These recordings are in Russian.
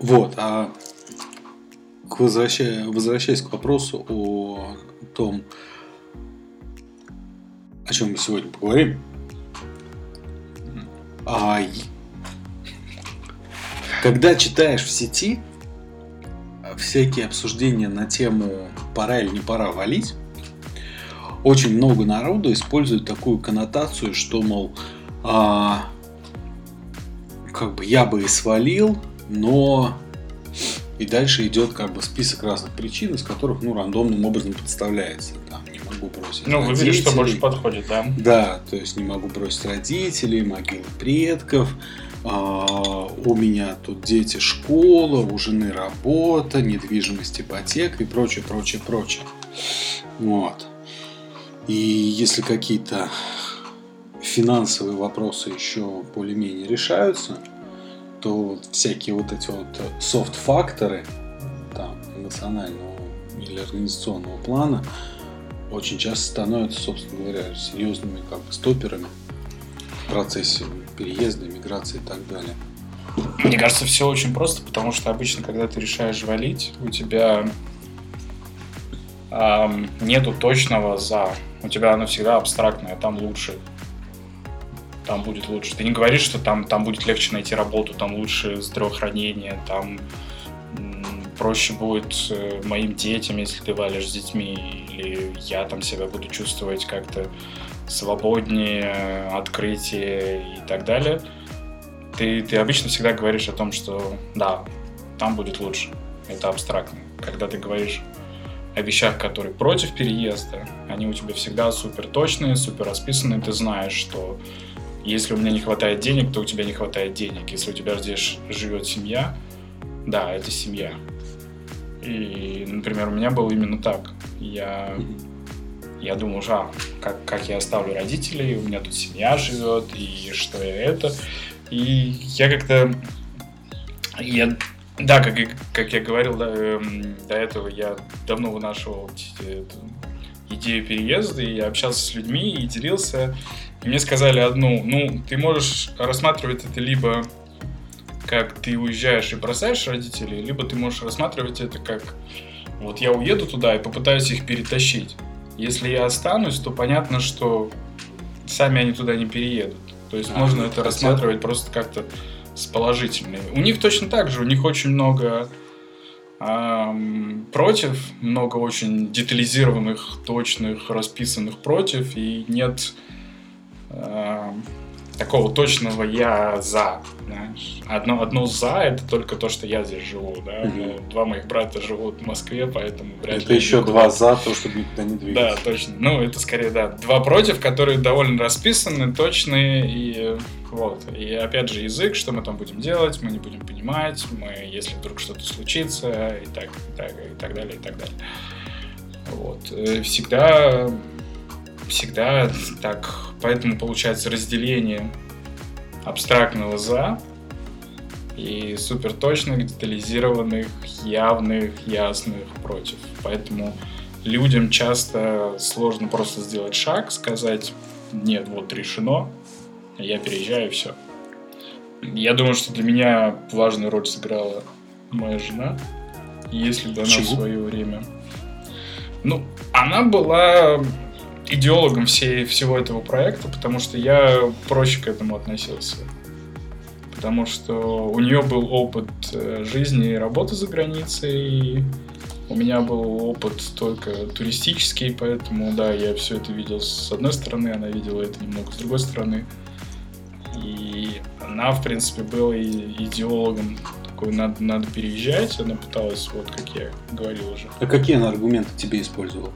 Вот, а возвращаясь, возвращаясь к вопросу о том, о чем мы сегодня поговорим. А, когда читаешь в сети всякие обсуждения на тему пора или не пора валить, очень много народу использует такую коннотацию, что, мол, а, как бы я бы и свалил, но и дальше идет как бы список разных причин, из которых ну рандомным образом представляется. Там не могу бросить. Ну, выбери, что больше подходит, да. Да, то есть не могу бросить родителей, могилы предков. А, у меня тут дети, школа, у жены работа, недвижимость, ипотека и прочее, прочее, прочее. Вот. И если какие-то финансовые вопросы еще более-менее решаются, то вот всякие вот эти вот софт-факторы там, эмоционального или организационного плана очень часто становятся, собственно говоря, серьезными как бы стоперами в процессе переезда, миграции и так далее. Мне кажется, все очень просто, потому что обычно, когда ты решаешь валить, у тебя эм, нету точного за. У тебя оно всегда абстрактное, там лучше там будет лучше. Ты не говоришь, что там, там будет легче найти работу, там лучше здравоохранение, там проще будет э, моим детям, если ты валишь с детьми, или я там себя буду чувствовать как-то свободнее, открытие и так далее. Ты, ты обычно всегда говоришь о том, что да, там будет лучше. Это абстрактно. Когда ты говоришь о вещах, которые против переезда, они у тебя всегда супер точные, супер расписанные. Ты знаешь, что если у меня не хватает денег, то у тебя не хватает денег. Если у тебя здесь живет семья, да, это семья. И, например, у меня было именно так. Я, я думал, а, как, как я оставлю родителей, у меня тут семья живет, и что я это. И я как-то... Я, да, как, как я говорил да, эм, до этого, я давно вынашивал идею переезда, и я общался с людьми и делился и мне сказали одну, ну, ты можешь рассматривать это либо как ты уезжаешь и бросаешь родителей, либо ты можешь рассматривать это как вот я уеду туда и попытаюсь их перетащить. Если я останусь, то понятно, что сами они туда не переедут. То есть а, можно это рассматривать просто как-то с положительной. У них точно так же, у них очень много эм, против, много очень детализированных, точных, расписанных против, и нет э, такого точного я за. Знаешь. Одно, одно за это только то, что я здесь живу. Да? Угу. Два моих брата живут в Москве, поэтому вряд Это еще два за то, чтобы никуда не двигаться. Да, точно. Ну, это скорее, да. Два против, которые довольно расписаны, точные и вот. И опять же язык, что мы там будем делать, мы не будем понимать, мы, если вдруг что-то случится, и так, и так, и так далее, и так далее. Вот. Э, всегда всегда так, поэтому получается разделение абстрактного за и супер точных, детализированных, явных, ясных против. Поэтому людям часто сложно просто сделать шаг, сказать, нет, вот решено, я переезжаю и все. Я думаю, что для меня важную роль сыграла моя жена, если бы она Чего? в свое время... Ну, она была идеологом всей, всего этого проекта, потому что я проще к этому относился. Потому что у нее был опыт э, жизни и работы за границей, у меня был опыт только туристический, поэтому, да, я все это видел с одной стороны, она видела это немного с другой стороны. И она, в принципе, была идеологом такой, надо, надо переезжать, она пыталась, вот как я говорил уже. А какие она аргументы тебе использовала?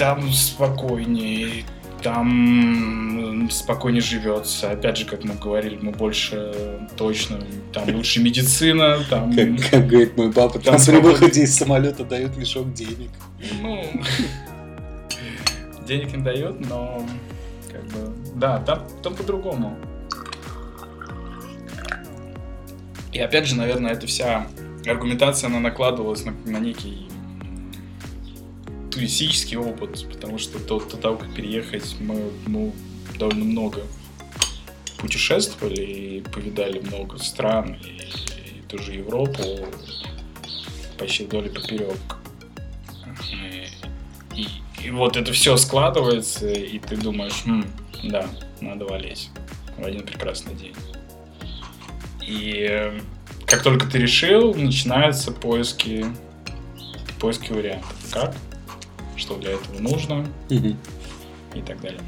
Там спокойнее, там спокойнее живется. Опять же, как мы говорили, мы больше точно, там лучше медицина, там... Как, как говорит мой папа, там, там при выходе из самолета дают мешок денег. Ну, денег не дают, но как бы, да, там, там по-другому. И опять же, наверное, эта вся аргументация, она накладывалась на, на некий туристический опыт, потому что до, до того, как переехать, мы ну, довольно много путешествовали и повидали много стран, и, и ту же Европу почти вдоль и поперек. И, и, и вот это все складывается, и ты думаешь, хм, да, надо валить в один прекрасный день. И э, как только ты решил, начинаются поиски, поиски вариантов. Как? Что для этого нужно? Мгм. И так далее.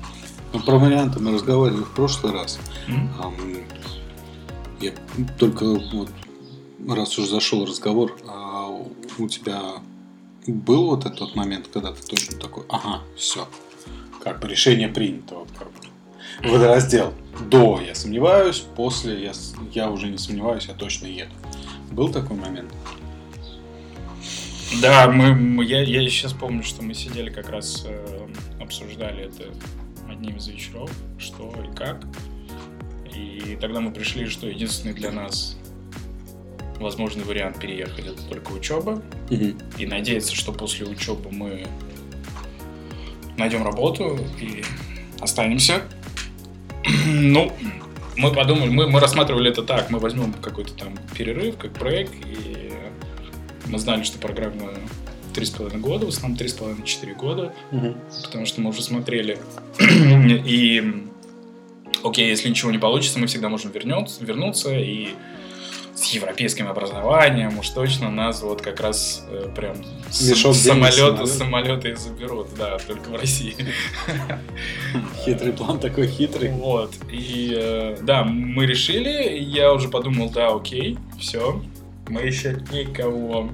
Ну, про варианты мы разговаривали в прошлый раз. Ам, Я только вот, раз уж зашел разговор, а у тебя был вот этот момент, когда ты точно такой, ага, все, как бы решение принято, вот как бы. Водораздел. До я сомневаюсь, после я, я уже не сомневаюсь, я точно еду. Был такой момент? Да, мы, я, я сейчас помню, что мы сидели как раз, э, обсуждали это одним из вечеров, что и как. И тогда мы пришли, что единственный для нас возможный вариант переехать это только учеба. Мгм. И надеяться, что после учебы мы найдем работу и останемся. Ну, мы подумали, мы, мы рассматривали это так, мы возьмем какой-то там перерыв, как проект, и мы знали, что программа 3,5 года, в основном 3,5-4 года, Мгм. потому что мы уже смотрели. И, окей, если ничего не получится, мы всегда можем вернуться, вернуться и с европейским образованием уж точно нас вот как раз э, прям с- Мешок денег самолеты, самолет. самолеты и заберут, да, только в России. Хитрый план такой хитрый. Вот. И э, да, мы решили, я уже подумал, да, окей, все. Мы еще никого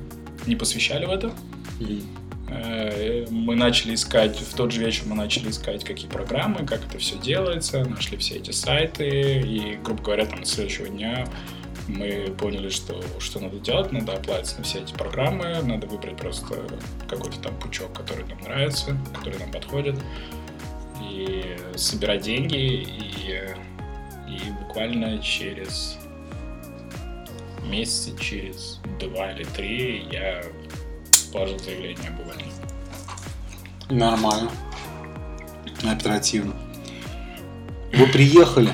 не посвящали в это. Мгм. Э, Мы начали искать, в тот же вечер мы начали искать, какие программы, как это все делается, нашли все эти сайты, и, грубо говоря, там, с следующего дня мы поняли, что, что надо делать, надо оплатить на все эти программы, надо выбрать просто какой-то там пучок, который нам нравится, который нам подходит, и собирать деньги, и, и буквально через месяца через два или три я положил заявление об увольнении. Нормально. Оперативно. Вы приехали,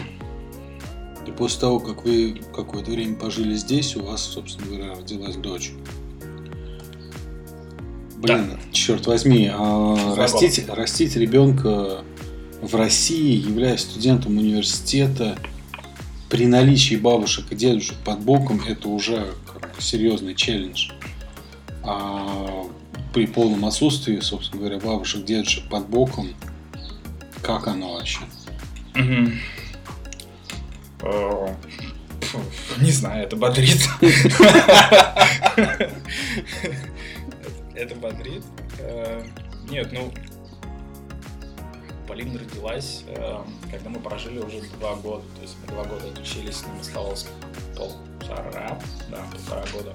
и после того, как вы какое-то время пожили здесь, у вас, собственно говоря, родилась дочь. Блин, черт возьми, а Забавно. растить, растить ребенка в России, являясь студентом университета, при наличии бабушек и дедушек под боком, это уже как бы серьезный челлендж. А при полном отсутствии, собственно говоря, бабушек, дедушек под боком, как оно вообще? Э, Не знаю, это бодрит. Это бодрит. Э, Нет, ну, Полина родилась, э, когда мы прожили уже два года. То есть мы два года отучились, нам оставалось полтора, да, полтора года,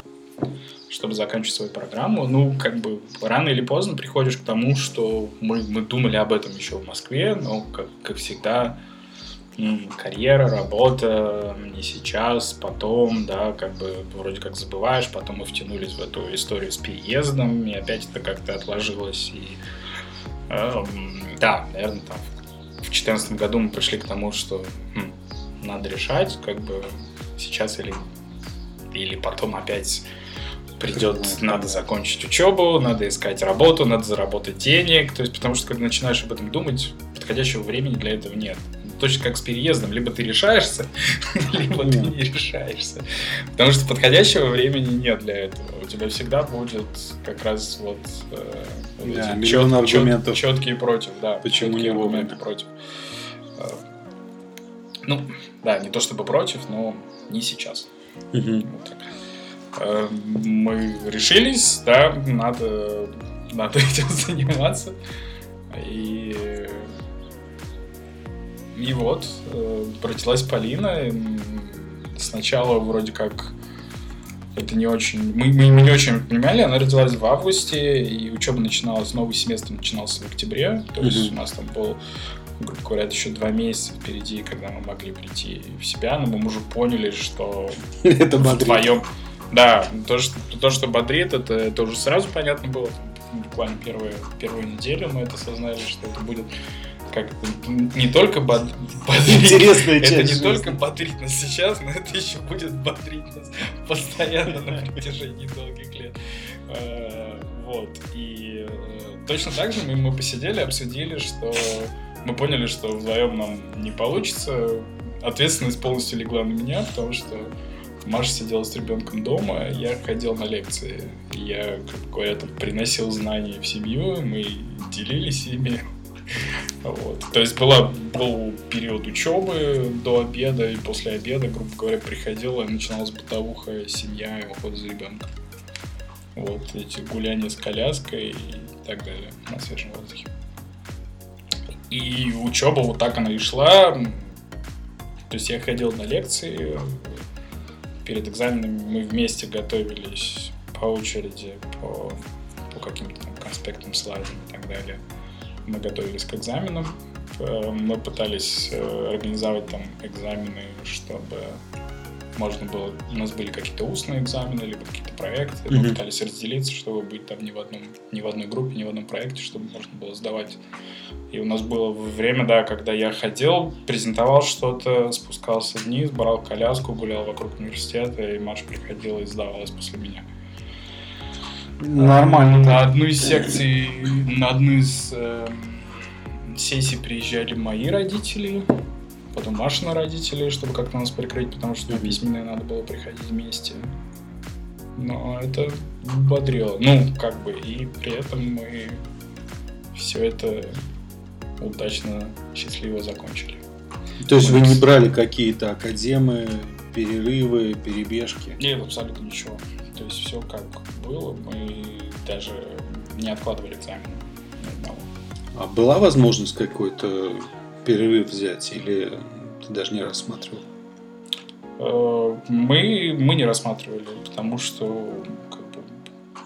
чтобы заканчивать свою программу. Ну, как бы рано или поздно приходишь к тому, что мы, мы думали об этом еще в Москве, но, как, как всегда, карьера, работа, не сейчас, потом, да, как бы вроде как забываешь, потом мы втянулись в эту историю с переездом, и опять это как-то отложилось, и эм, да, наверное, там в 2014 году мы пришли к тому, что хм, надо решать, как бы сейчас или, или потом опять придет, надо закончить учебу, надо искать работу, надо заработать денег, то есть потому что когда начинаешь об этом думать, подходящего времени для этого нет. Точно как с переездом, либо ты решаешься, либо ты не решаешься. Потому что подходящего времени нет для этого. У тебя всегда будет как раз вот, э, вот Да, эти миллион чет- чет- аргументов. четкие против, да. Почему не аргументы против. Э, Ну, да, не то чтобы против, но не сейчас. Вот. Э, Мы решились, да, надо, надо этим заниматься. И, и вот, э, родилась Полина. Сначала вроде как это не очень... Мы, мы не очень понимали, она родилась в августе, и учеба начиналась, новый семестр начинался в октябре. То есть Мгм. у нас там был, грубо говоря, еще два месяца впереди, когда мы могли прийти в себя, но мы уже поняли, что Это в бодрит. твоем... Да, то что, то, что бодрит, это, это уже сразу понятно было. Буквально первую неделю мы это осознали, что это будет как не только bod... бодрить, Интересная это часть не жизни. только бодрить нас сейчас, но это еще будет бодрить нас постоянно на протяжении долгих лет. Э, Вот. И э, точно так же мы, мы посидели, обсудили, что мы поняли, что вдвоем нам не получится. Ответственность полностью легла на меня, потому что Маша сидела с ребенком дома, я ходил на лекции. Я, как говорят, приносил знания в семью, мы делились ими. Вот. То есть была, был период учебы до обеда, и после обеда, грубо говоря, приходила, начиналась бытовуха, семья и уход за ребенком. Вот эти гуляния с коляской и так далее на свежем воздухе. И учеба вот так она и шла. То есть я ходил на лекции, перед экзаменами мы вместе готовились по очереди, по, по каким-то там конспектам, слайдам и так далее. Мы готовились к экзаменам, Э, мы пытались э, организовать там экзамены, чтобы можно было, у нас были какие-то устные экзамены, либо какие-то проекты, мы Мгм. пытались разделиться, чтобы быть там ни в одном, ни в одной группе, ни в одном проекте, чтобы можно было сдавать. И у нас было время, да, когда я ходил, презентовал что-то, спускался вниз, брал коляску, гулял вокруг университета, и Маша приходила и сдавалась после меня. Нормально. На одну из секций, на одну из эм, сессий приезжали мои родители, потом Машины родители, чтобы как-то нас прикрыть, потому что письменные надо было приходить вместе. Но это бодрило. Ну, как бы, и при этом мы все это удачно, счастливо закончили. То есть вы не брали какие-то академы, перерывы, перебежки? Нет, абсолютно ничего. То есть все как было, мы даже не откладывали экзамен. ни одного. А была возможность какой-то перерыв взять или ты даже не рассматривал? Э, Мы, мы не рассматривали, потому что как бы,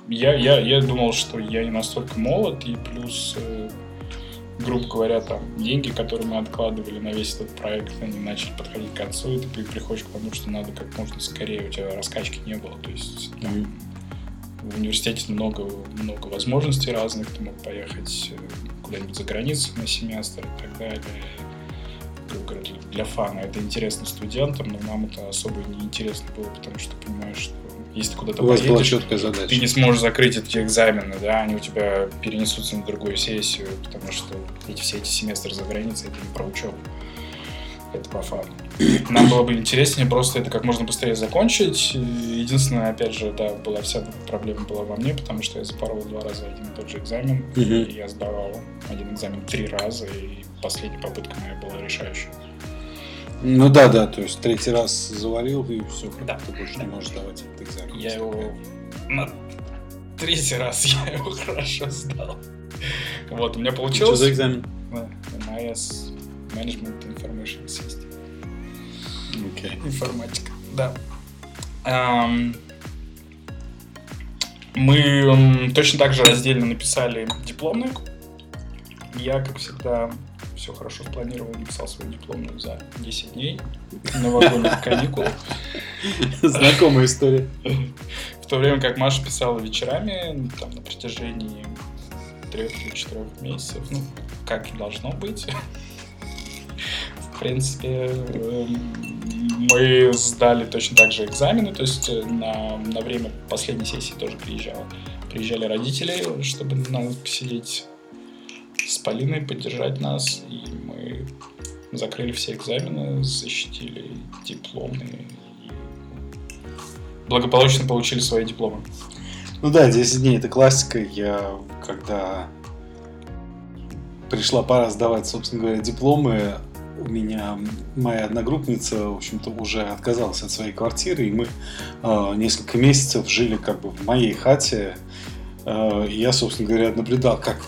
я, я, я думал, что я не настолько молод, и плюс, э, грубо говоря, там деньги, которые мы откладывали на весь этот проект, они начали подходить к концу, и ты при- приходишь к тому, что надо как можно скорее, у тебя раскачки не было. То есть там, в университете много, много возможностей разных, ты мог поехать э, куда-нибудь за границу на семестр и так далее. Грубо говоря, для- фана. Это интересно студентам, но нам это особо не интересно было, потому что ты понимаешь, что если ты куда-то У была поедешь, четкая задача. ты не сможешь закрыть эти экзамены, да, они у тебя перенесутся на другую сессию, потому что эти все эти семестры за границей это не про учебу. Это по фану. Нам было бы интереснее просто это как можно быстрее закончить. Единственное, опять же, да, была вся проблема была во мне, потому что я запорол два раза один и тот же экзамен. И я сдавал один экзамен три раза, и последняя попытка моя была решающая. Ну да, да, то есть третий раз завалил и все, Да. ты больше не можешь давать этот экзамен. Я его на третий раз я его хорошо сдал. Вот, у меня Что получилось. за экзамен? Да, MIS Management Information System. Окей. Информатика, да. Ам, Мы точно так же раздельно написали дипломную. Я, как всегда, все хорошо спланировал, написал свою дипломную за 10 дней новогодних каникул. Знакомая история. В то время как Маша писала вечерами, там, на протяжении трех или четырех месяцев, ну, как и должно быть. В принципе, эм, мы сдали точно так же экзамены, то есть э, на, на время последней сессии тоже приезжала. Приезжали родители, чтобы нам посидеть с Полиной, поддержать нас, и мы закрыли все экзамены, защитили дипломы и благополучно получили свои дипломы. Ну да, 10 дней это классика. Я когда пришла пора сдавать, собственно говоря, дипломы, у меня моя одногруппница, в общем-то, уже отказалась от своей квартиры, и мы э, несколько месяцев жили как бы в моей хате. Э, я, собственно говоря, наблюдал, как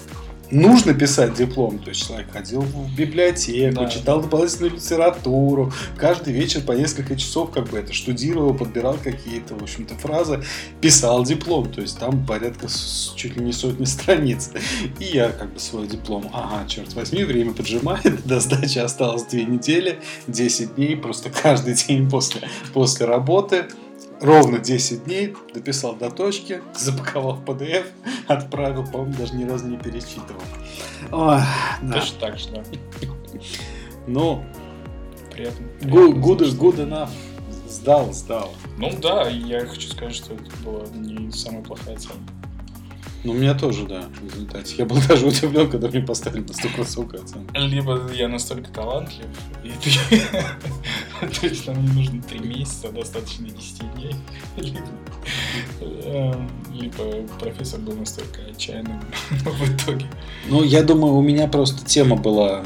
нужно писать диплом. То есть человек ходил в библиотеку, Да. читал дополнительную литературу, каждый вечер по несколько часов как бы это штудировал, подбирал какие-то, в общем-то, фразы, писал диплом. То есть там порядка с- чуть ли не сотни страниц. И я как бы свой диплом, ага, черт возьми, время поджимает, до сдачи осталось две недели, 10 дней, просто каждый день после, после работы ровно 10 дней, дописал до точки, запаковал в PDF, отправил, по-моему, даже ни разу не перечитывал. Ой, да. Точно так же, да. Ну, приятно. Good, good enough. Сдал, сдал. Ну да, я хочу сказать, что это была не самая плохая оценка. Ну, у меня тоже, да, в результате. Я был даже удивлен, когда мне поставили настолько высокую оценку. Либо я настолько талантлив, и ты... То есть нам не нужно 3 месяца, достаточно 10 дней. Эм, либо профессор был настолько отчаянным в итоге. Ну, я думаю, у меня просто тема была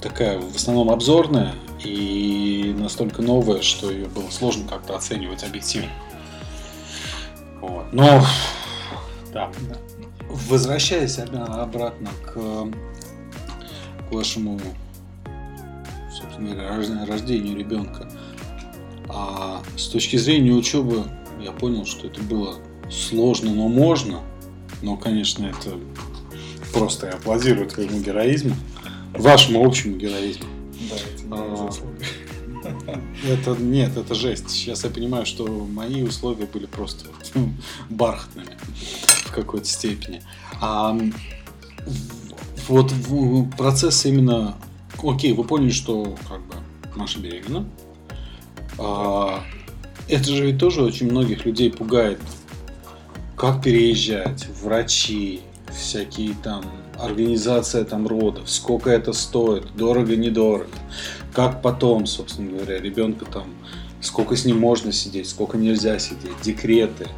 такая, в основном обзорная, и настолько новая, что ее было сложно как-то оценивать объективно. Вот. Но да. Возвращаясь обратно к, к вашему собственно говоря, рождению ребенка. А с точки зрения учебы я понял, что это было сложно, но можно. Но, конечно, это просто я аплодирую твоему героизму, вашему общему героизму. Да, это не а, это нет, это жесть. Сейчас я понимаю, что мои условия были просто бархатными какой-то степени. А вот процесс именно... Окей, вы поняли, что как бы Маша беременна. А, это же ведь тоже очень многих людей пугает. Как переезжать, врачи, всякие там организация там родов, сколько это стоит, дорого, недорого, как потом, собственно говоря, ребенка там, сколько с ним можно сидеть, сколько нельзя сидеть, декреты,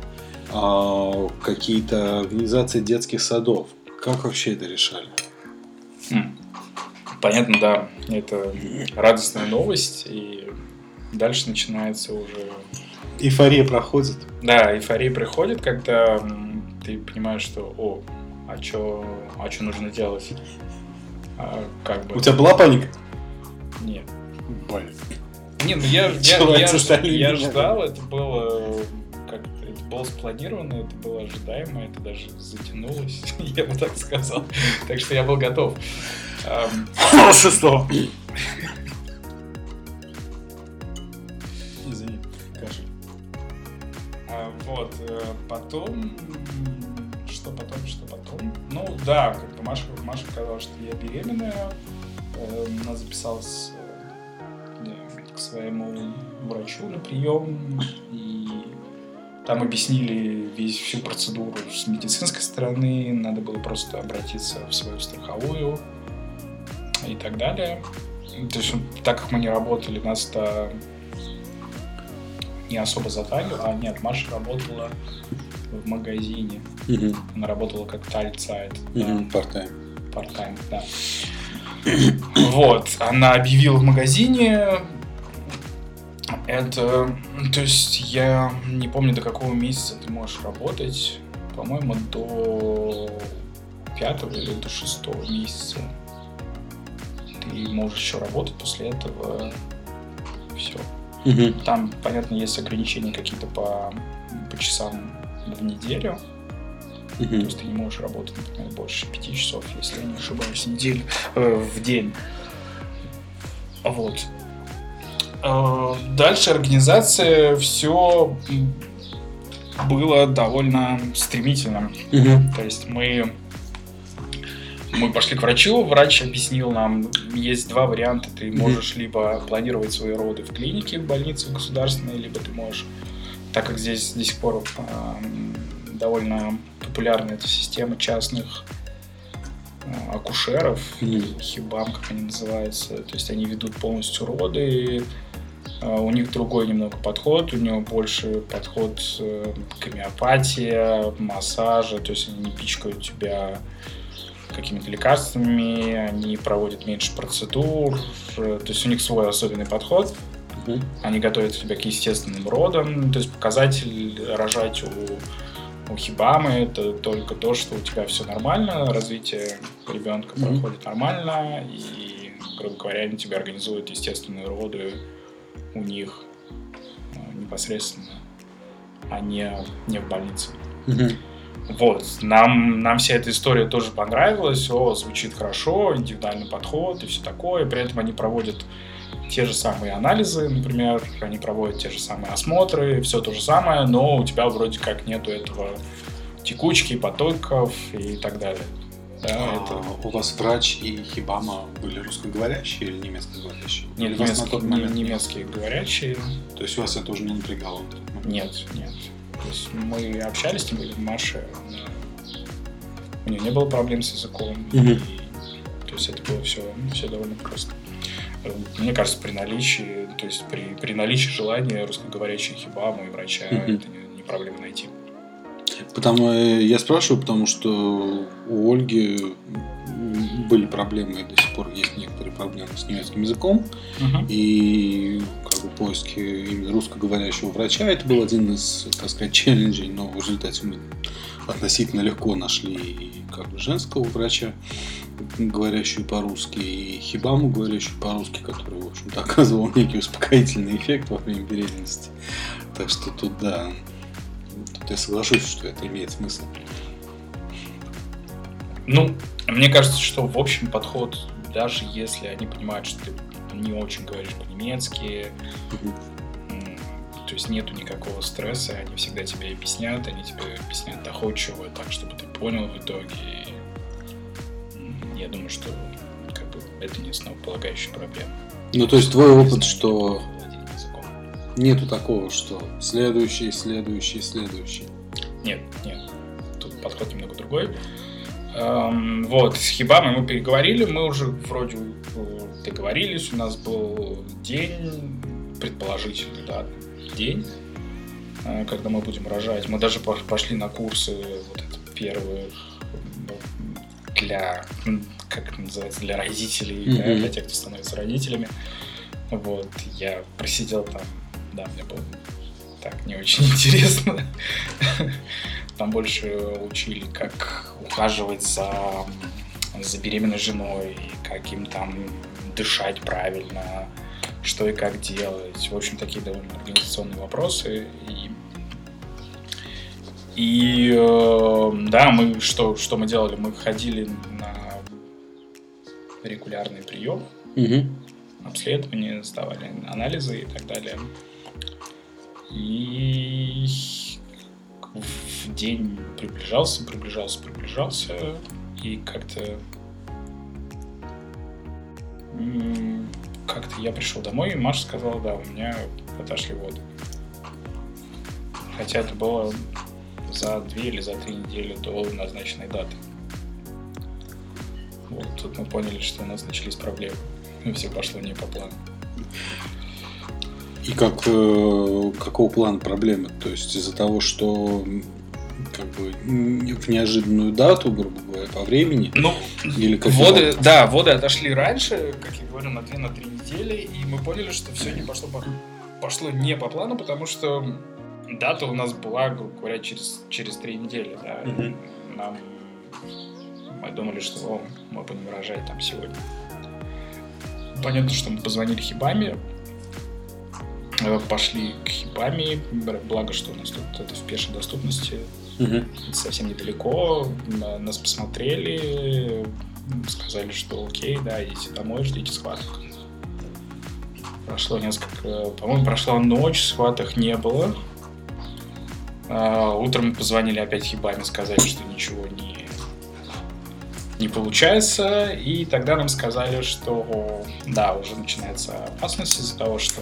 а, какие-то организации детских садов. Как вообще это решали? Хм. Понятно, да. Это радостная новость, и дальше начинается уже... Эйфория проходит. Да, эйфория приходит, когда ты понимаешь, что, о, а что а чё нужно делать? А, как бы... У тебя была паника? Нет. Блин. Не, ну я, я, я, я, я ждал, это было было спланировано, это было ожидаемо, это даже затянулось, я бы так сказал. Так что я был готов. Шестого. Извини, кашель. А, вот, э, потом что потом, что потом. Ну да, как бы Маша, Маша сказала, что я беременная. Э, она записалась э, к своему врачу на прием. И там объяснили весь, всю процедуру с медицинской стороны. Надо было просто обратиться в свою страховую и так далее. То есть, так как мы не работали, нас это не особо затрагивало. А нет, Маша работала в магазине. Угу. Она работала как тальцайт. Угу, да. Part-time. Part-time, да. Вот, она объявила в магазине. Это, то есть я не помню, до какого месяца ты можешь работать. По-моему, до пятого или до шестого месяца. Ты можешь еще работать после этого. Все. Угу. Там, понятно, есть ограничения какие-то по, по часам в неделю. Угу. То есть ты не можешь работать, например, больше пяти часов, если я не ошибаюсь, неделю, э, в день. Вот. Э, дальше организация все было довольно стремительно. Угу. То есть мы мы пошли к врачу, врач объяснил нам, есть два варианта. Ты можешь mm-hmm. либо планировать свои роды в клинике, в больнице государственной, либо ты можешь так как здесь до сих пор э, довольно популярна эта система частных э, акушеров, mm. хибам, как они называются, то есть они ведут полностью роды, у них другой немного подход, у него больше подход э, гомеопатия, массажа, то есть они не пичкают тебя какими-то лекарствами, они проводят меньше процедур, то есть у них свой особенный подход. Они готовят тебя к естественным родам. То есть показатель рожать у, у хибамы это только то, что у тебя все нормально, развитие ребенка угу. проходит нормально, и, грубо говоря, они тебе организуют естественные роды у них э, непосредственно, а не, не в больнице. Вот, нам, нам вся эта история тоже понравилась, о, звучит хорошо, индивидуальный подход и все такое, при этом они проводят те же самые анализы, например, они проводят те же самые осмотры, все то же самое, но у тебя вроде как нету этого текучки, потоков и так далее. Да, а, это... У вас врач и хибама были русскоговорящие или немецкоговорящие? Нет, немецкие, тот момент немецкие говорящие. То есть вас это уже не напрягало? Нет, нет. То есть мы общались, тем более Маша, у нее не было проблем с языком. Mm-hmm. И, то есть это было все, все довольно просто. Мне кажется, при наличии, то есть при, при наличии желания русскоговорящих хибама и врача mm-hmm. это не, не проблема найти. Потому э, я спрашиваю, потому что у Ольги были проблемы, и до сих пор есть некоторые проблемы с немецким языком. Uh-huh. И как бы поиски именно русскоговорящего врача это был один из, так сказать, челленджей, но в результате мы относительно легко нашли как бы женского врача, говорящую по-русски, и хибаму, говорящую по-русски, который, в общем-то, оказывал некий успокоительный эффект во время беременности. Так что тут, да, тут я соглашусь, что это имеет смысл. Ну, мне кажется, что в общем подход, даже если они понимают, что ты не очень говоришь по-немецки, то есть нету никакого стресса, они всегда тебе объяснят, они тебе объяснят доходчиво, так, чтобы ты понял в итоге. И я думаю, что как бы, это не основополагающая проблема. Ну, то есть твой опыт, что нету такого, что следующий, следующий, следующий. Нет, нет. Тут подход немного другой. Эм, вот, с Хибамой мы переговорили, мы уже вроде договорились, у нас был день, предположительно, да, день, э, когда мы будем рожать. Мы даже пошли на курсы вот это, первые для, как это называется, для родителей, mm-hmm. да, для тех, кто становится родителями. Вот, я просидел там, да, мне было так не очень интересно. Там больше учили, как ухаживать за, за беременной женой, как им там дышать правильно, что и как делать. В общем, такие довольно организационные вопросы. И, и э, да, мы что, что мы делали? Мы ходили на регулярный прием, угу. обследование, сдавали анализы и так далее. И в день приближался, приближался, приближался, и как-то как-то я пришел домой, и Маша сказала, да, у меня отошли воды. Хотя это было за две или за три недели до назначенной даты. Вот, тут мы поняли, что у нас начались проблемы. И все пошло не по плану. И как, э, какого плана проблемы? То есть из-за того, что как бы в неожиданную дату, грубо говоря, по времени? Ну, или как воды, да, воды отошли раньше, как я говорю, на 2 на 3 недели, и мы поняли, что все не пошло по, пошло не по плану, потому что дата у нас была, грубо говоря, через, через 3 недели, да. Угу. Нам мы думали, что о, мы будем рожать там сегодня. Понятно, что мы позвонили Хибаме, э, пошли к Хибаме, благо, что у нас тут это в пешей доступности Угу. Совсем недалеко. Нас посмотрели, сказали, что окей, да, идите домой, ждите схваток. Прошло несколько... По-моему, прошла ночь, схваток не было. А, утром позвонили опять хибами, сказали, что ничего не, не получается. И тогда нам сказали, что да, уже начинается опасность из-за того, что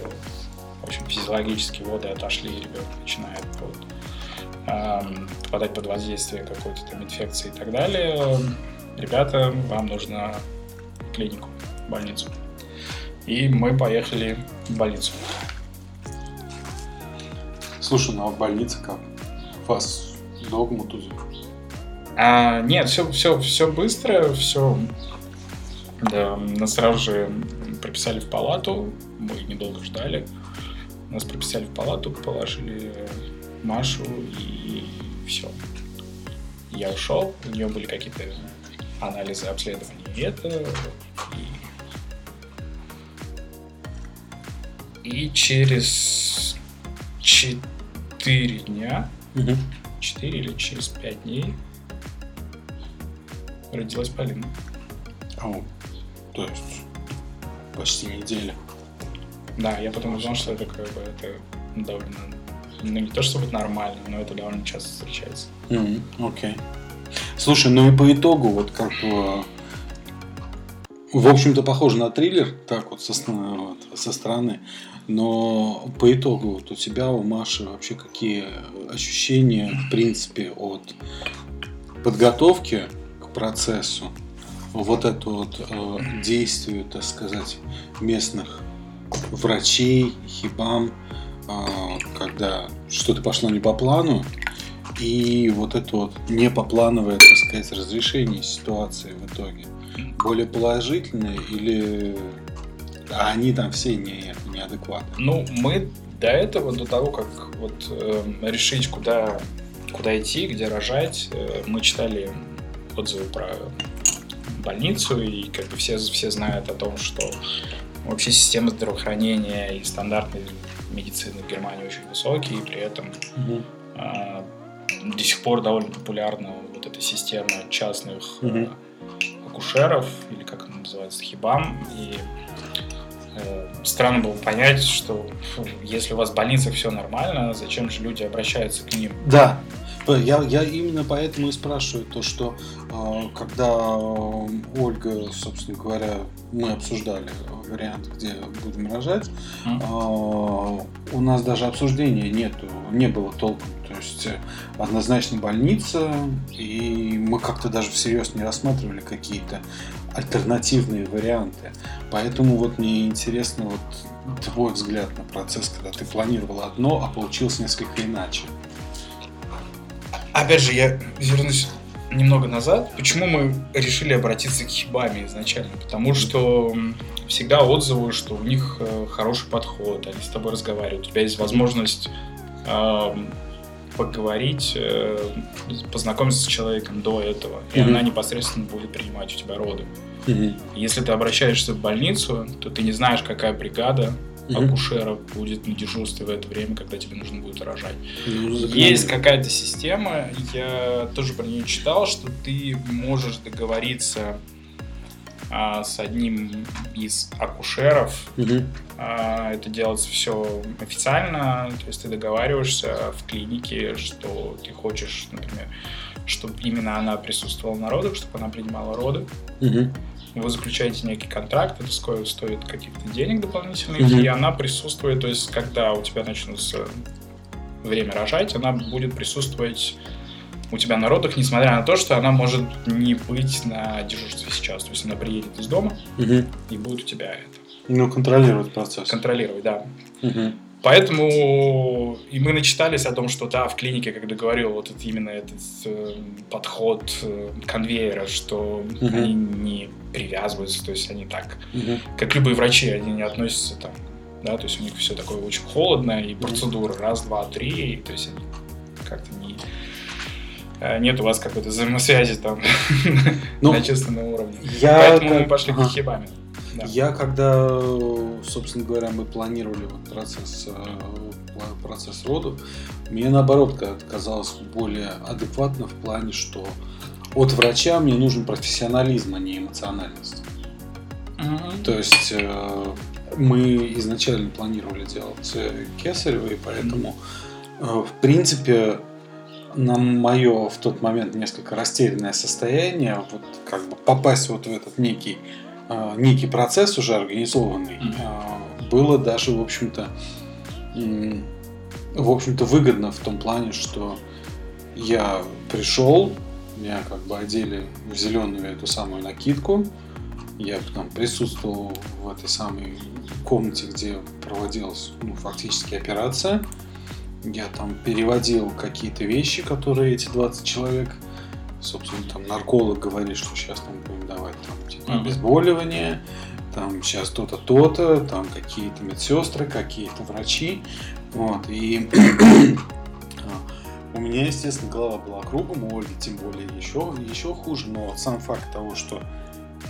общем, физиологически воды отошли, и ребенок начинает вот, попадать под воздействие какой-то там инфекции и так далее, ребята, вам нужно клинику, больницу. И мы поехали в больницу. Слушай, ну а в больнице как? Вас долго мутузили? А, нет, все, все, все быстро, все. Да, нас сразу же прописали в палату, мы недолго ждали. Нас прописали в палату, положили Машу и все. Я ушел, у нее были какие-то анализы, обследования и это. И, и через 4 дня, угу. 4 или через 5 дней родилась Полина. О, то есть почти неделя. Да, я потом узнал, что это как бы это довольно, ну не то чтобы нормально, но это довольно часто встречается. Окей. Okay. Слушай, ну и по итогу, вот как в общем-то, похоже на триллер, так вот со, вот, со стороны. Но по итогу вот у тебя, у Маши вообще какие ощущения, в принципе, от подготовки к процессу, вот это вот э, действию, так сказать, местных врачей, хибам, э, когда что-то пошло не по плану, и вот это вот не по плановое, так сказать, разрешение ситуации в итоге более положительные или а они там все не, неадекватны? Ну, мы до этого, до того, как вот э, решить, куда, куда идти, где рожать, э, мы читали отзывы про больницу, и как бы все, все знают о том, что вообще система здравоохранения и стандарты медицины в Германии очень высокие, и при этом угу. э, до сих пор довольно популярна вот эта система частных угу. э, акушеров, или как она называется, хибам, и э, странно было понять, что фу, если у вас в больницах все нормально, зачем же люди обращаются к ним? Да, я, я именно поэтому и спрашиваю то, что э, когда Ольга, собственно говоря, мы обсуждали вариант, где будем рожать, mm. э, у нас даже обсуждения нету, не было толком. То есть однозначно больница, и мы как-то даже всерьез не рассматривали какие-то альтернативные варианты. Поэтому вот мне интересно вот твой взгляд на процесс, когда ты планировал одно, а получилось несколько иначе. Опять же, я вернусь немного назад. Почему мы решили обратиться к хибами изначально? Потому что всегда отзывы, что у них э, хороший подход, они с тобой разговаривают, у тебя есть возможность э, поговорить, э, познакомиться с человеком до этого, и mm-hmm. она непосредственно будет принимать у тебя роды. Mm-hmm. Если ты обращаешься в больницу, то ты не знаешь, какая бригада, угу. акушера будет на дежурстве в это время, когда тебе нужно будет рожать. Ну, Есть какая-то система, я тоже про нее читал, что ты можешь договориться а, с одним из акушеров. Угу. А, это делается все официально, то есть ты договариваешься в клинике, что ты хочешь, например, чтобы именно она присутствовала на родах, чтобы она принимала роды. Угу вы заключаете некий контракт, это стоит, стоит каких-то денег дополнительных, mm-hmm. и она присутствует, то есть когда у тебя начнется время рожать, она будет присутствовать у тебя на родах, несмотря на то, что она может не быть на дежурстве сейчас. То есть она приедет из дома угу. и будет у тебя это. Ну, контролировать процесс. Контролировать, да. Угу. Поэтому и мы начитались о том, что да, в клинике, когда говорил, вот это именно этот э, подход э, конвейера, что угу. они не привязываются, то есть они так, угу. как любые врачи, они не относятся там, да, то есть у них все такое очень холодно, и процедуры раз, два, три, то есть они как-то не э, нет у вас какой-то взаимосвязи там ну, на чувственном уровне. Я Поэтому мы пошли ага. к хибами. Да. Я когда, собственно говоря, мы планировали вот процесс, э, процесс родов, мне наоборот казалось более адекватно в плане, что от врача мне нужен профессионализм, а не эмоциональность. Mm-hmm. То есть э, мы изначально планировали делать э, кесарево, и поэтому, mm-hmm. в принципе, на мое в тот момент несколько растерянное состояние, вот как бы попасть вот в этот некий некий процесс уже организованный, mm-hmm. было даже, в общем-то, в общем-то, выгодно в том плане, что я пришел, меня как бы одели в зеленую эту самую накидку, я там присутствовал в этой самой комнате, где проводилась ну, фактически операция. Я там переводил какие-то вещи, которые эти 20 человек собственно, там нарколог говорит, что сейчас там будем давать там, типа, обезболивание, там сейчас то-то, то-то, там какие-то медсестры, какие-то врачи. Вот, и у меня, естественно, голова была кругом, у Ольги тем более еще, еще хуже, но сам факт того, что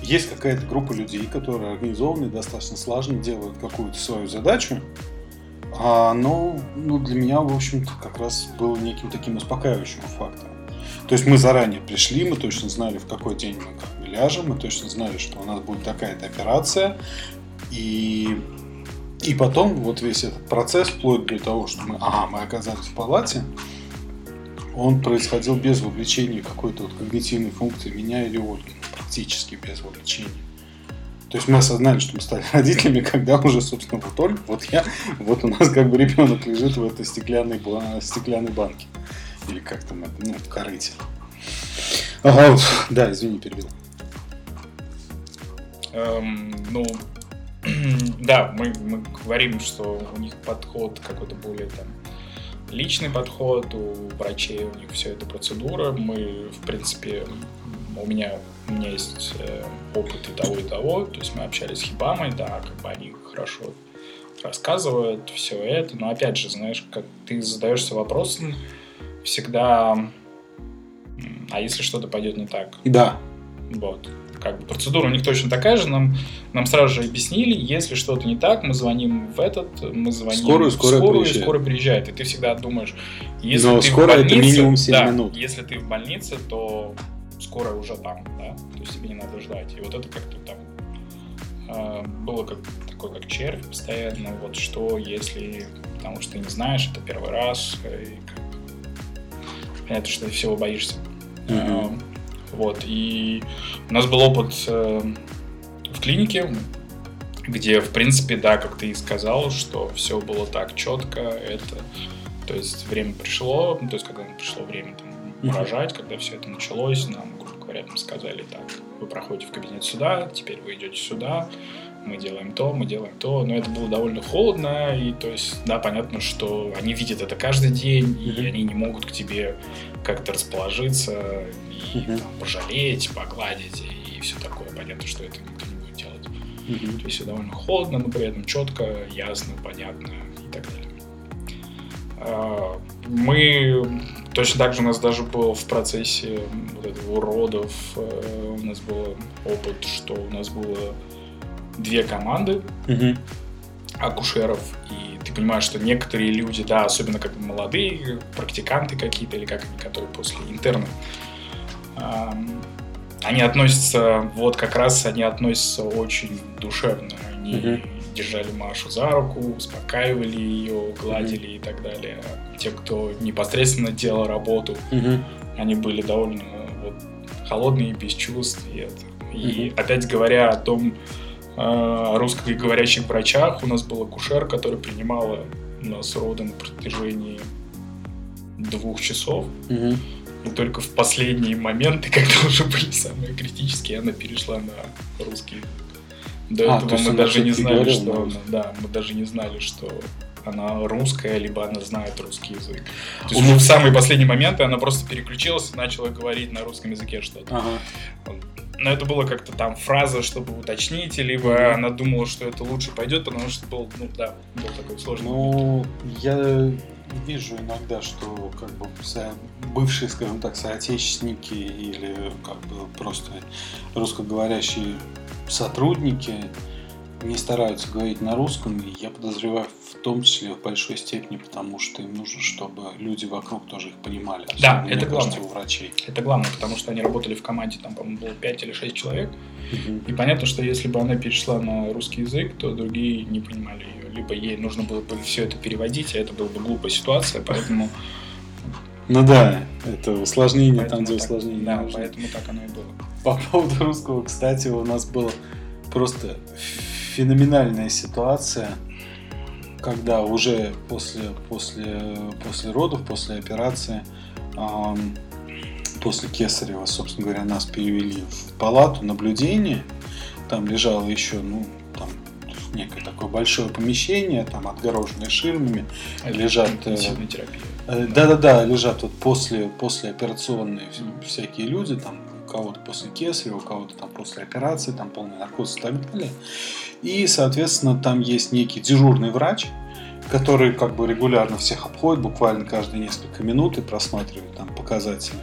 есть какая-то группа людей, которые организованно и достаточно слаженно делают какую-то свою задачу, а, но ну, для меня, в общем-то, как раз был неким таким успокаивающим фактором. То есть мы заранее пришли, мы точно знали, в какой день мы как бы ляжем, мы точно знали, что у нас будет такая-то операция. И И потом вот весь этот процесс, вплоть до того, что мы, ага, мы оказались в палате, он происходил без вовлечения какой-то вот когнитивной функции меня или Ольги, ну, практически без вовлечения. То есть мы осознали, что мы стали родителями, когда уже, собственно, вот Ольга, вот я, вот у нас как бы ребенок лежит в этой стеклянной, стеклянной банке. Или как там это, ну, в корыте. Ага, да, извини, перебил. Эм, ну, да, мы, мы говорим, что у них подход какой-то более там личный подход, у врачей у них все это процедура. Мы, в принципе, у меня, у меня есть э, опыт и того, и того. То есть мы общались с Хибамой, да, как бы они хорошо рассказывают все это. Но опять же, знаешь, как ты задаешься вопросом всегда, а если что-то пойдет не так? Да. Вот как бы процедура у них точно такая же, нам, нам сразу же объяснили, если что-то не так, мы звоним в этот, мы звоним скорую, в скорую, скорую приезжает. и скорая приезжает. И ты всегда думаешь, если Но ты скорая в больнице, это минимум 7 да, минут. если ты в больнице, то скорая уже там, да, то есть тебе не надо ждать. И вот это как-то там э, было как такой как червь постоянно, вот что если, потому что ты не знаешь, это первый раз, и как, понятно, что ты всего боишься. Э, Вот, и у нас был опыт э, в клинике, где, в принципе, да, как ты и сказал, что все было так четко, это, то есть время пришло, ну, то есть когда пришло время там, рожать, когда все это началось, нам, грубо говоря, нам сказали, так, вы проходите в кабинет сюда, теперь вы идете сюда, мы делаем то, мы делаем то, но это было довольно холодно, и то есть, да, понятно, что они видят это каждый день, и они не могут к тебе как-то расположиться и там, пожалеть, погладить и все такое. Понятно, что это никто не будет делать. То есть все довольно холодно, но при этом четко, ясно, понятно и так далее. А, Мы точно так же у нас даже был в процессе вот этого родов, э, у нас был опыт, что у нас было две команды Мгм. акушеров, и ты понимаешь, что некоторые люди, да, особенно как бы молодые, практиканты какие-то, или как они, которые после интерна, они относятся, вот как раз они относятся очень душевно. Они Мгм. держали Машу за руку, успокаивали ее, гладили и так далее. Те, кто непосредственно делал работу, Мгм. они были довольно вот, холодные, без чувств. И, это. и Мгм. опять говоря о том, русскоговорящих врачах, у нас был акушер, который принимала у нас роды на протяжении двух часов. Мгм. И только в последние моменты, когда уже были самые критические, она перешла на русский. До А, этого мы даже не знали, говорила что на она, да, мы даже не знали, что она русская, либо она знает русский язык. То есть уже в самые последние моменты она просто переключилась и начала говорить на русском языке что-то. Ага. Но это было как-то там фраза, чтобы уточнить, либо Мгм. она думала, что это лучше пойдет, потому что был, ну да, был такой сложный. Ну, я вижу иногда, что как бы бывшие, скажем так, соотечественники или как бы просто русскоговорящие сотрудники не стараются говорить на русском, и я подозреваю в том числе в большой степени, потому что им нужно, чтобы люди вокруг тоже их понимали. Да, Особенно, это мне кажется, главное. у врачей. Это главное, потому что они работали в команде, там, по-моему, было 5 или 6 человек, Мгм. И понятно, что если бы она перешла на русский язык, то другие не понимали ее. Либо ей нужно было бы все это переводить, а это была бы глупая ситуация, поэтому... Ну да, это усложнение там, поэтому где так- усложнение. Да, нужно. поэтому так оно и было. По поводу русского, кстати, у нас была просто феноменальная ситуация, когда уже после, после, после родов, после операции, после Кесарева, собственно говоря, нас перевели в палату наблюдения. Там лежало еще, ну, там некое такое большое помещение, там отгороженное ширмами. Лежат, э. Э, Да-да-да, лежат вот после, после операционные вс- всякие люди, там у кого-то после кесарева, у кого-то там после операции, там полный наркоз и так далее. И, соответственно, там есть некий дежурный врач, который как бы регулярно всех обходит, буквально каждые несколько минут и просматривает там показатели.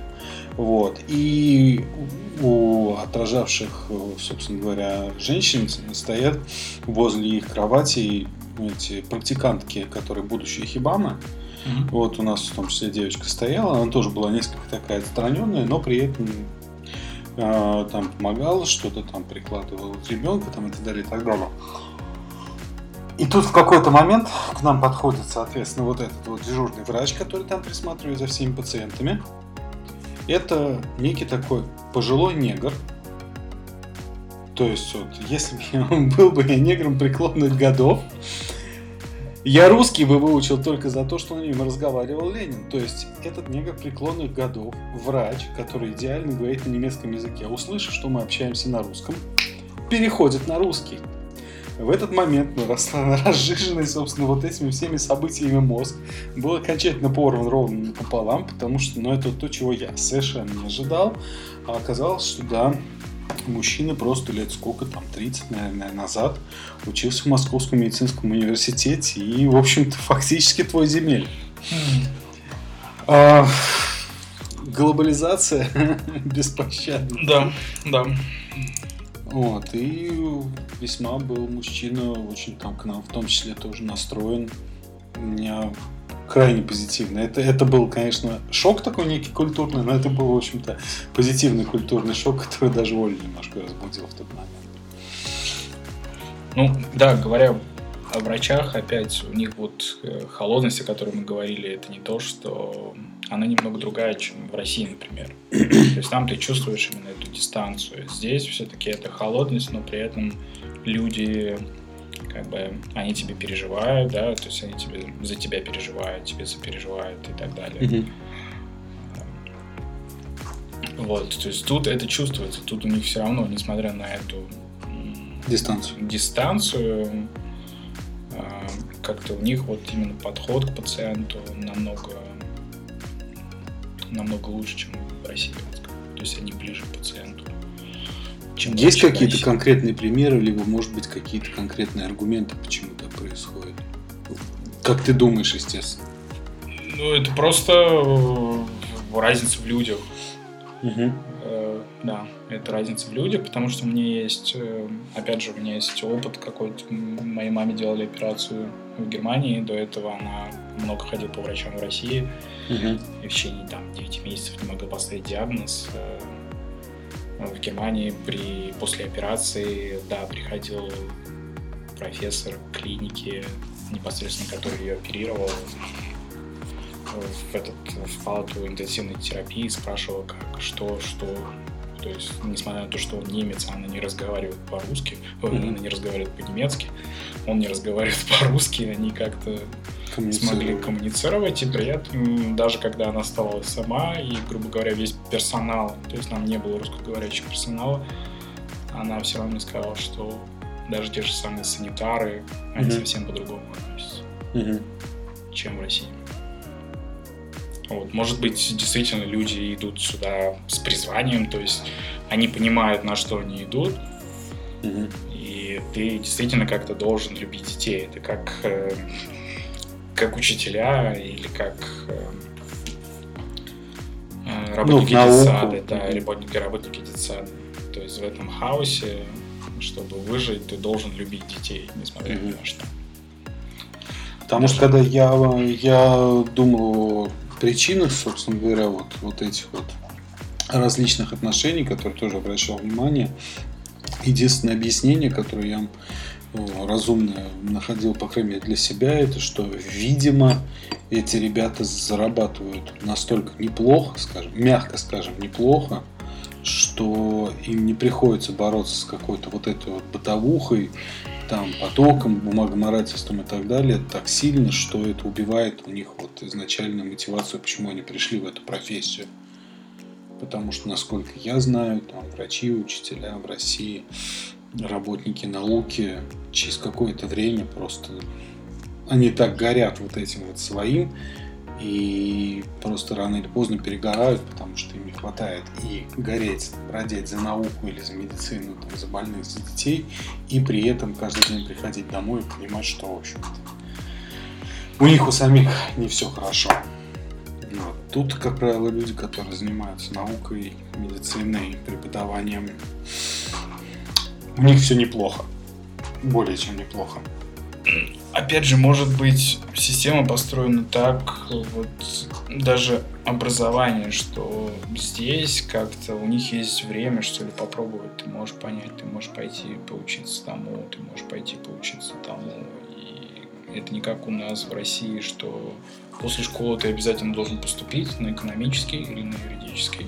Вот. И у отражавших, собственно говоря, женщин стоят возле их кровати эти практикантки, которые будущие хибамы, Мгм. вот у нас в том числе девочка стояла, она тоже была несколько такая отстраненная, но при этом э, там помогала, что-то там прикладывала ребенка там и так далее и так далее. И тут в какой-то момент к нам подходит, соответственно, вот этот вот дежурный врач, который там присматривает за всеми пациентами. Это некий такой пожилой негр. То есть, вот, если бы я был бы я негром преклонных годов, я русский бы выучил только за то, что на нем разговаривал Ленин. То есть этот негр преклонных годов, врач, который идеально говорит на немецком языке, услышав, что мы общаемся на русском, переходит на русский. В этот момент ну, разжиженный, собственно, вот этими всеми событиями мозг был окончательно порван ровно напополам, потому что, ну, это то, чего я совершенно не ожидал. А оказалось, что да, мужчина просто лет сколько там, 30, наверное, назад учился в Московском медицинском университете и, в общем-то, фактически твой земель. А, глобализация беспощадна. Да, да. Вот, и весьма был мужчина очень там к нам в том числе тоже настроен. У меня крайне позитивно. Это, это был, конечно, шок такой некий культурный, но это был, в общем-то, позитивный культурный шок, который даже Олю немножко разбудил в тот момент. Ну, да, говоря о врачах, опять у них вот э, холодность, о которой мы говорили, это не то, что она немного другая, чем в России, например. То есть там ты чувствуешь именно эту дистанцию. Здесь все-таки это холодность, но при этом люди как бы они тебе переживают, да, то есть они тебе за тебя переживают, тебе сопереживают и так далее. Mm-hmm. Вот, то есть тут это чувствуется, тут у них все равно, несмотря на эту дистанцию, дистанцию как-то у них вот именно подход к пациенту намного намного лучше, чем в России. То есть они ближе к пациенту. Чем Есть какие-то конкретные примеры, либо, может быть, какие-то конкретные аргументы, почему так происходит? Как ты думаешь, естественно? Ну, это просто э, разница в людях. Угу. Да, это разница в людях, потому что у меня есть, э, опять же, у меня есть опыт какой-то. Моей маме делали операцию в Германии, до этого она много ходила по врачам в России. Угу. И в течение там 9 месяцев не могла поставить диагноз. Э, в Германии при, после операции, да, приходил профессор клиники, непосредственно который ее оперировал, в, этот, в палату интенсивной терапии, спрашивал, как, что, что, то есть, несмотря на то, что он немец, она не разговаривает по-русски, mm-hmm. она не разговаривает по-немецки, он не разговаривает по-русски, они как-то смогли коммуницировать, и при этом, даже когда она оставалась сама, и, грубо говоря, весь персонал, то есть нам не было русскоговорящего персонала, она все равно сказала, что даже те же самые санитары, они mm-hmm. совсем по-другому относятся, mm-hmm. чем в России. Вот. Может быть, действительно люди идут сюда с призванием, то есть они понимают, на что они идут, угу. и ты действительно как-то должен любить детей. Это как, э, как учителя или как э, э работники ну, детсада, да, работники, работники детсада. То есть в этом хаосе, чтобы выжить, ты должен любить детей, несмотря угу. ни на что. Потому что когда я, я думал причинах, собственно говоря, вот, вот этих вот различных отношений, которые тоже обращал внимание. Единственное объяснение, которое я ну, разумное находил, по крайней мере, для себя, это что, видимо, эти ребята зарабатывают настолько неплохо, скажем, мягко скажем, неплохо, что им не приходится бороться с какой-то вот этой вот бытовухой, там, потоком, бумагоморательством и так далее так сильно, что это убивает у них вот изначальную мотивацию, почему они пришли в эту профессию. Потому что, насколько я знаю, там врачи, учителя в России, работники науки через какое-то время просто они так горят вот этим вот своим, и просто рано или поздно перегорают, потому что им не хватает и гореть, родить за науку или за медицину, там, за больных, за детей, и при этом каждый день приходить домой и понимать, что, в общем-то, у них у самих не все хорошо. Но тут, как правило, люди, которые занимаются наукой, медициной, преподаванием, у них все неплохо. Более чем неплохо опять же, может быть, система построена так, вот даже образование, что здесь как-то у них есть время, что ли, попробовать. Ты можешь понять, ты можешь пойти поучиться тому, ты можешь пойти поучиться тому. И Это не как у нас в России, что после школы ты обязательно должен поступить на экономический или на юридический.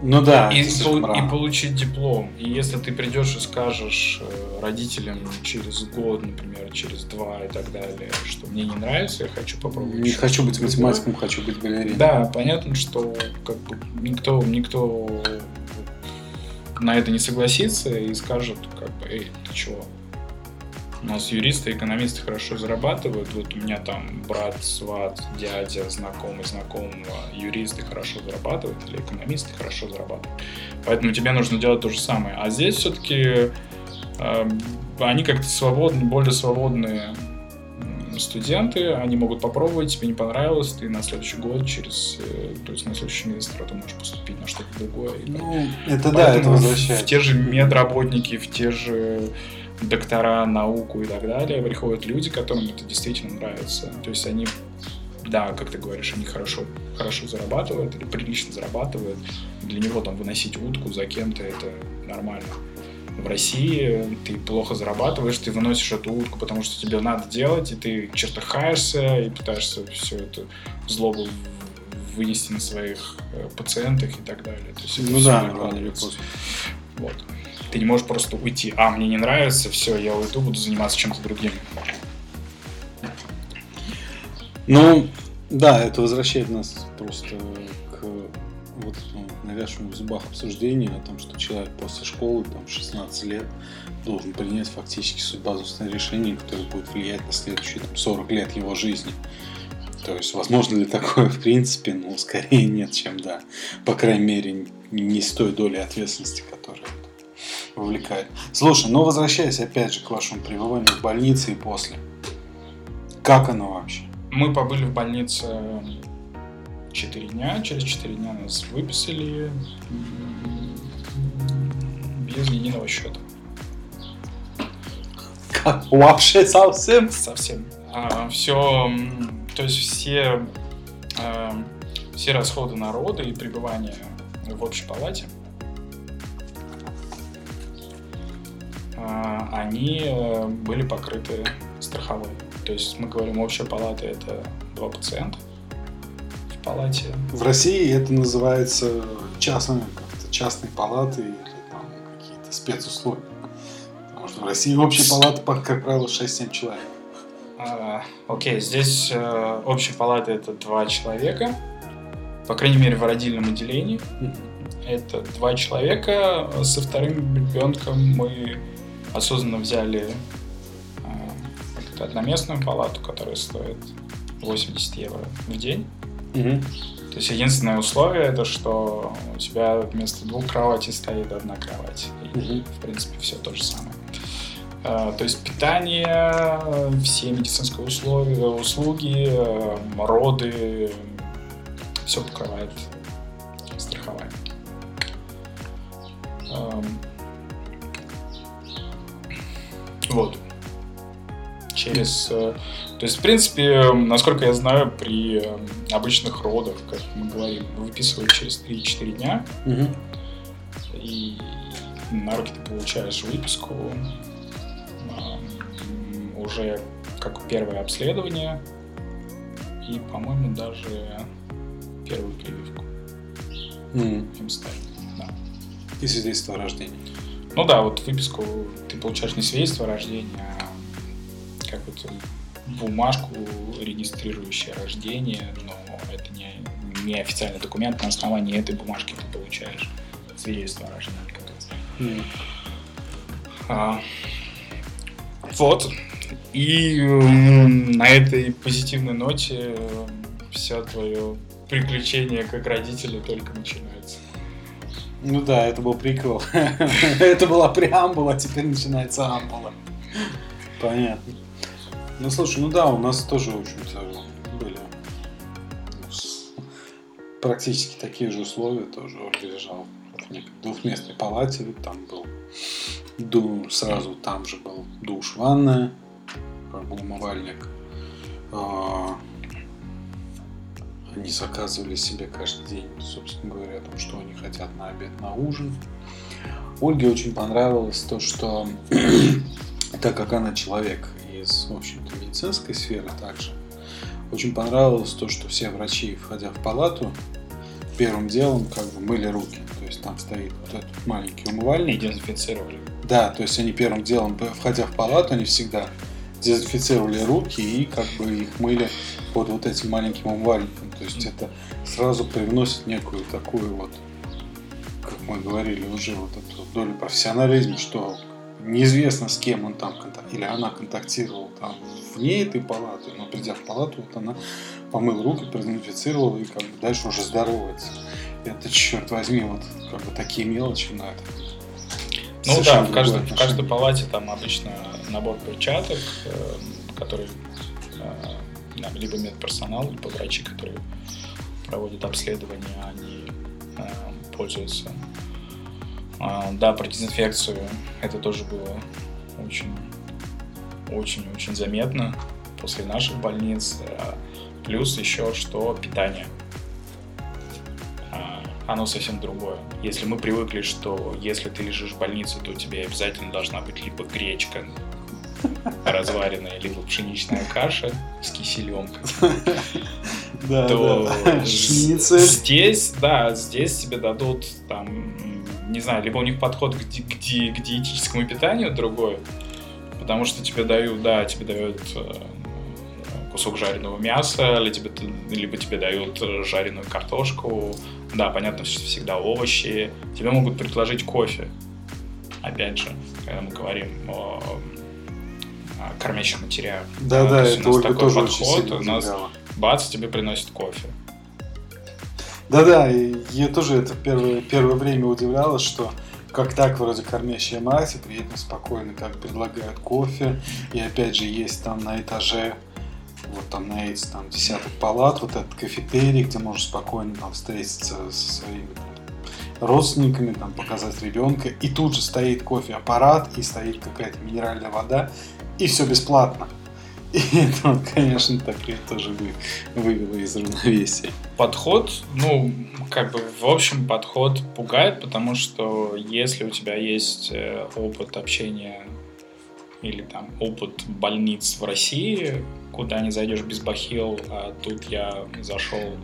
Ну да, и, пол- и получить диплом. И если ты придешь и скажешь э, родителям через год, например, через два и так далее, что мне не нравится, я хочу попробовать. Не хочу быть другое». математиком, хочу быть балериной. Да, понятно, что как бы никто, никто на это не согласится и скажет, как бы, эй, ты чего? У нас юристы экономисты хорошо зарабатывают. Вот у меня там брат, сват, дядя, знакомый, знакомого, юристы хорошо зарабатывают или экономисты хорошо зарабатывают. Поэтому тебе нужно делать то же самое. А здесь все-таки они как-то свободны, более свободные студенты, они могут попробовать, тебе не понравилось, ты на следующий год через, э, то есть на следующий ты можешь поступить на что-то другое. Ну, это да, это Поэтому в те же медработники, в те же доктора, науку и так далее приходят люди, которым это действительно нравится. То есть они, да, как ты говоришь, они хорошо, хорошо зарабатывают или прилично зарабатывают. Для него там выносить утку за кем-то это нормально. В России ты плохо зарабатываешь, ты выносишь эту утку, потому что тебе надо делать, и ты чертыхаешься и пытаешься все это злобу вынести на своих э, пациентах и так далее. То есть Ну да, рано или поздно. Вот. Ты не можешь просто уйти. А, мне не нравится, все, я уйду, буду заниматься чем-то другим. Ну, да, это возвращает нас просто к вот этому навязшему в зубах обсуждению о том, что человек после школы, там, 16 лет, должен принять фактически судьбоносное решение, которое будет влиять на следующие там, 40 лет его жизни. То есть, возможно ли такое, в принципе, ну, скорее нет, чем да. По крайней мере, не с той долей ответственности, которая это вовлекает. Слушай, ну, возвращаясь опять же к вашему пребыванию в больнице и после. Как оно вообще? Мы побыли в больнице 4 дня. Через 4 дня нас выписали без единого счета. Как вообще совсем? Совсем. все, то есть все, а, все расходы народа и пребывание в общей палате, они э, были покрыты страховой. То есть мы говорим, общая палата это два пациента в палате. В России это называется частной, как-то частной палатой или там какие-то спецусловия. Потому что в России общая палата, как правило, 6-7 человек. А, Окей, здесь э, общая палата это два человека, по крайней мере в родильном отделении. Это два человека. Со вторым ребенком мы осознанно взяли как-то одноместную палату, которая стоит 80 евро в день. Мгм. То есть единственное условие это, что у тебя вместо двух кроватей стоит одна кровать. И, Мгм. в принципе, все то же самое. А, То есть питание, все медицинские условия, услуги, э, роды, все покрывает страховая. Вот. Через... э, То есть, в принципе, насколько я знаю, при э, обычных родах, как мы говорим, выписывают через 3-4 дня, Мгм. и на руки ты получаешь выписку, уже как первое обследование, и, по-моему, даже первую прививку Мгм. им ставят. Да. И свидетельство о рождении. Ну да, вот выписку ты получаешь не свидетельство о рождении, а как вот бумажку, регистрирующее рождение, но это не, не официальный документ, на основании этой бумажки ты получаешь свидетельство о рождении. Мгм. А, вот. И м, на этой позитивной ноте все твое приключение как родителя только начинается. Ну да, это был прикол. это была преамбула, а теперь начинается амбула. Понятно. Ну слушай, ну да, у нас тоже, в общем-то, были практически такие же условия. Тоже Ольга лежал в двухместной палате, там был ду- сразу там же был душ, ванная, как бы умывальник. Они заказывали себе каждый день, собственно говоря, там, что они хотят на обед, на ужин. Ольге очень понравилось то, что так как она человек из из, в общем-то, медицинской сферы также. Очень понравилось то, что все врачи, входя в палату, первым делом как бы мыли руки. То есть там стоит вот этот маленький умывальник. И дезинфицировали. Да, то есть они первым делом, входя в палату, они всегда дезинфицировали руки и как бы их мыли под вот этим маленьким умывальником. То есть это сразу привносит некую такую вот, как мы говорили уже, вот эту долю профессионализма, что неизвестно с кем он там или она контактировала там вне этой палаты, но придя в палату, вот она помыл руки, продезинфицировала и как бы дальше уже здоровается. Это, черт возьми, вот как бы такие мелочи на это. Ну да, в каждой, в каждой палате там обычно набор перчаток, э, который э, либо медперсонал, либо врачи, которые проводят обследования, они э, пользуются. А, да, про дезинфекцию это тоже было очень, очень, очень заметно после наших больниц. Плюс еще что питание. А, оно совсем другое. Если мы привыкли, что если ты лежишь в больнице, то у тебя обязательно должна быть либо гречка разваренная, либо пшеничная каша с киселем, да, то да. здесь, да, здесь тебе дадут там, не знаю, либо у них подход к, ди- к, ди- к диетическому питанию другой, потому что тебе дают, да, тебе дают э, кусок жареного мяса, либо тебе, либо тебе дают жареную картошку, да, понятно, что всегда овощи, тебе могут предложить кофе, опять же, когда мы говорим о кормящих материалах. Да, да, то это Ольга тоже подход, очень сильно у нас бац, тебе приносит кофе. Да-да, я тоже это первое, первое время удивлялось, что как так вроде кормящая мать, и при этом спокойно как предлагают кофе, и опять же есть там на этаже вот там на эти там десяток палат, вот этот кафетерий, где можешь спокойно там встретиться со своими родственниками, там показать ребенка, и тут же стоит кофе-аппарат, и стоит какая-то минеральная вода, и все бесплатно. И это, конечно, так и тоже вывело из равновесия. Подход, ну, как бы, в общем, подход пугает, потому что если у тебя есть э, опыт общения или там опыт больниц в России, куда не зайдешь без бахил, а тут я зашел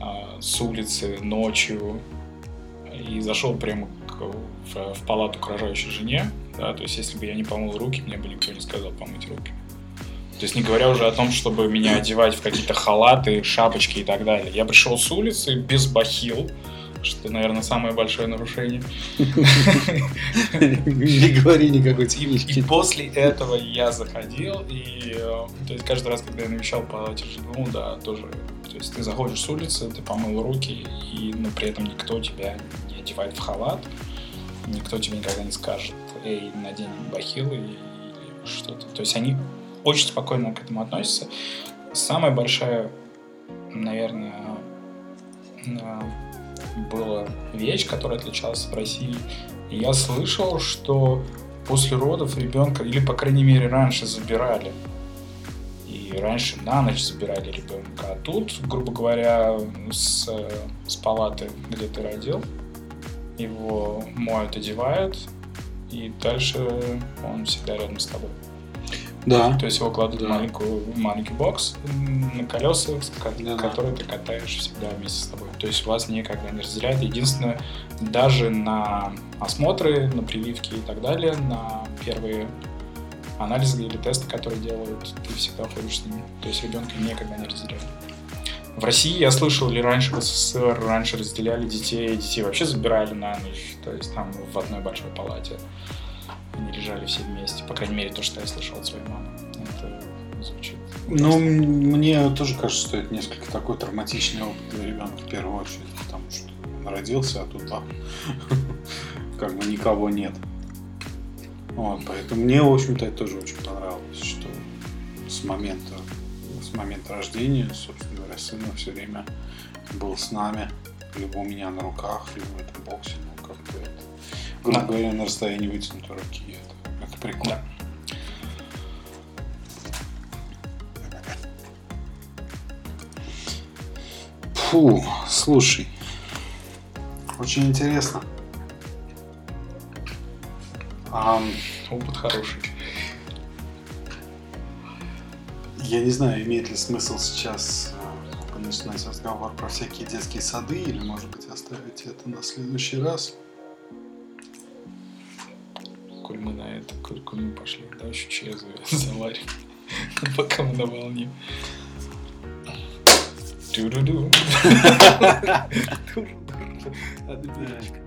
а, с улицы ночью и зашел прямо к, в, в палату к рожающей жене, да, то есть если бы я не помыл руки, мне бы никто не сказал помыть руки. То есть не говоря уже о том, чтобы меня одевать в какие-то халаты, шапочки и так далее. Я пришел с улицы без бахил, что, наверное, самое большое нарушение. Не говори никакой темечки. И после этого я заходил, и э, то есть каждый раз, когда я навещал палате жену, да, тоже то есть ты заходишь с улицы, ты помыл руки, и но при этом никто тебя не одевает в халат, никто тебе никогда не скажет, эй, надень бахилы или что-то. То есть они очень спокойно к этому относятся. Самая большая, наверное, была вещь, которая отличалась в России. Я слышал, что после родов ребенка, или, по крайней мере, раньше забирали. И раньше на ночь забирали ребенка. А тут, грубо говоря, с, с палаты, где ты родил, его моют, одевают, и дальше он всегда рядом с тобой. Да. То есть его кладут да. в маленькую, маленький бокс на колеса, да, который да. ты катаешь всегда вместе с тобой. То есть вас никогда не разделяет. Единственное, даже на осмотры, на прививки и так далее, на первые анализы или тесты, которые делают, ты всегда ходишь с ними. То есть ребенка никогда не разделяют. В России я слышал, или раньше в СССР раньше разделяли детей, детей вообще забирали на ночь, то есть там в одной большой палате. Они лежали все вместе. По крайней мере, то, что я слышал от своей мамы. Это звучит. Ну, мне тоже кажется, что это несколько такой травматичный опыт для ребенка в первую очередь, потому что он родился, а тут там как бы никого нет. Вот, поэтому мне, в общем-то, это тоже очень понравилось, что с момента, с момента рождения, собственно говоря, сына все время был с нами, либо у меня на руках, либо в этом боксе, ну, как-то это грубо говоря, на расстоянии вытянутой руки. Это, это прикольно. Да. Фу, слушай, очень интересно. А, опыт хороший. Я не знаю, имеет ли смысл сейчас э, начинать разговор про всякие детские сады, или, может быть, оставить это на следующий раз. Коль мы на это, коль, коль мы пошли, да, еще за- заварим, пока мы на волне. Ту-ду-ду. Отбивочка.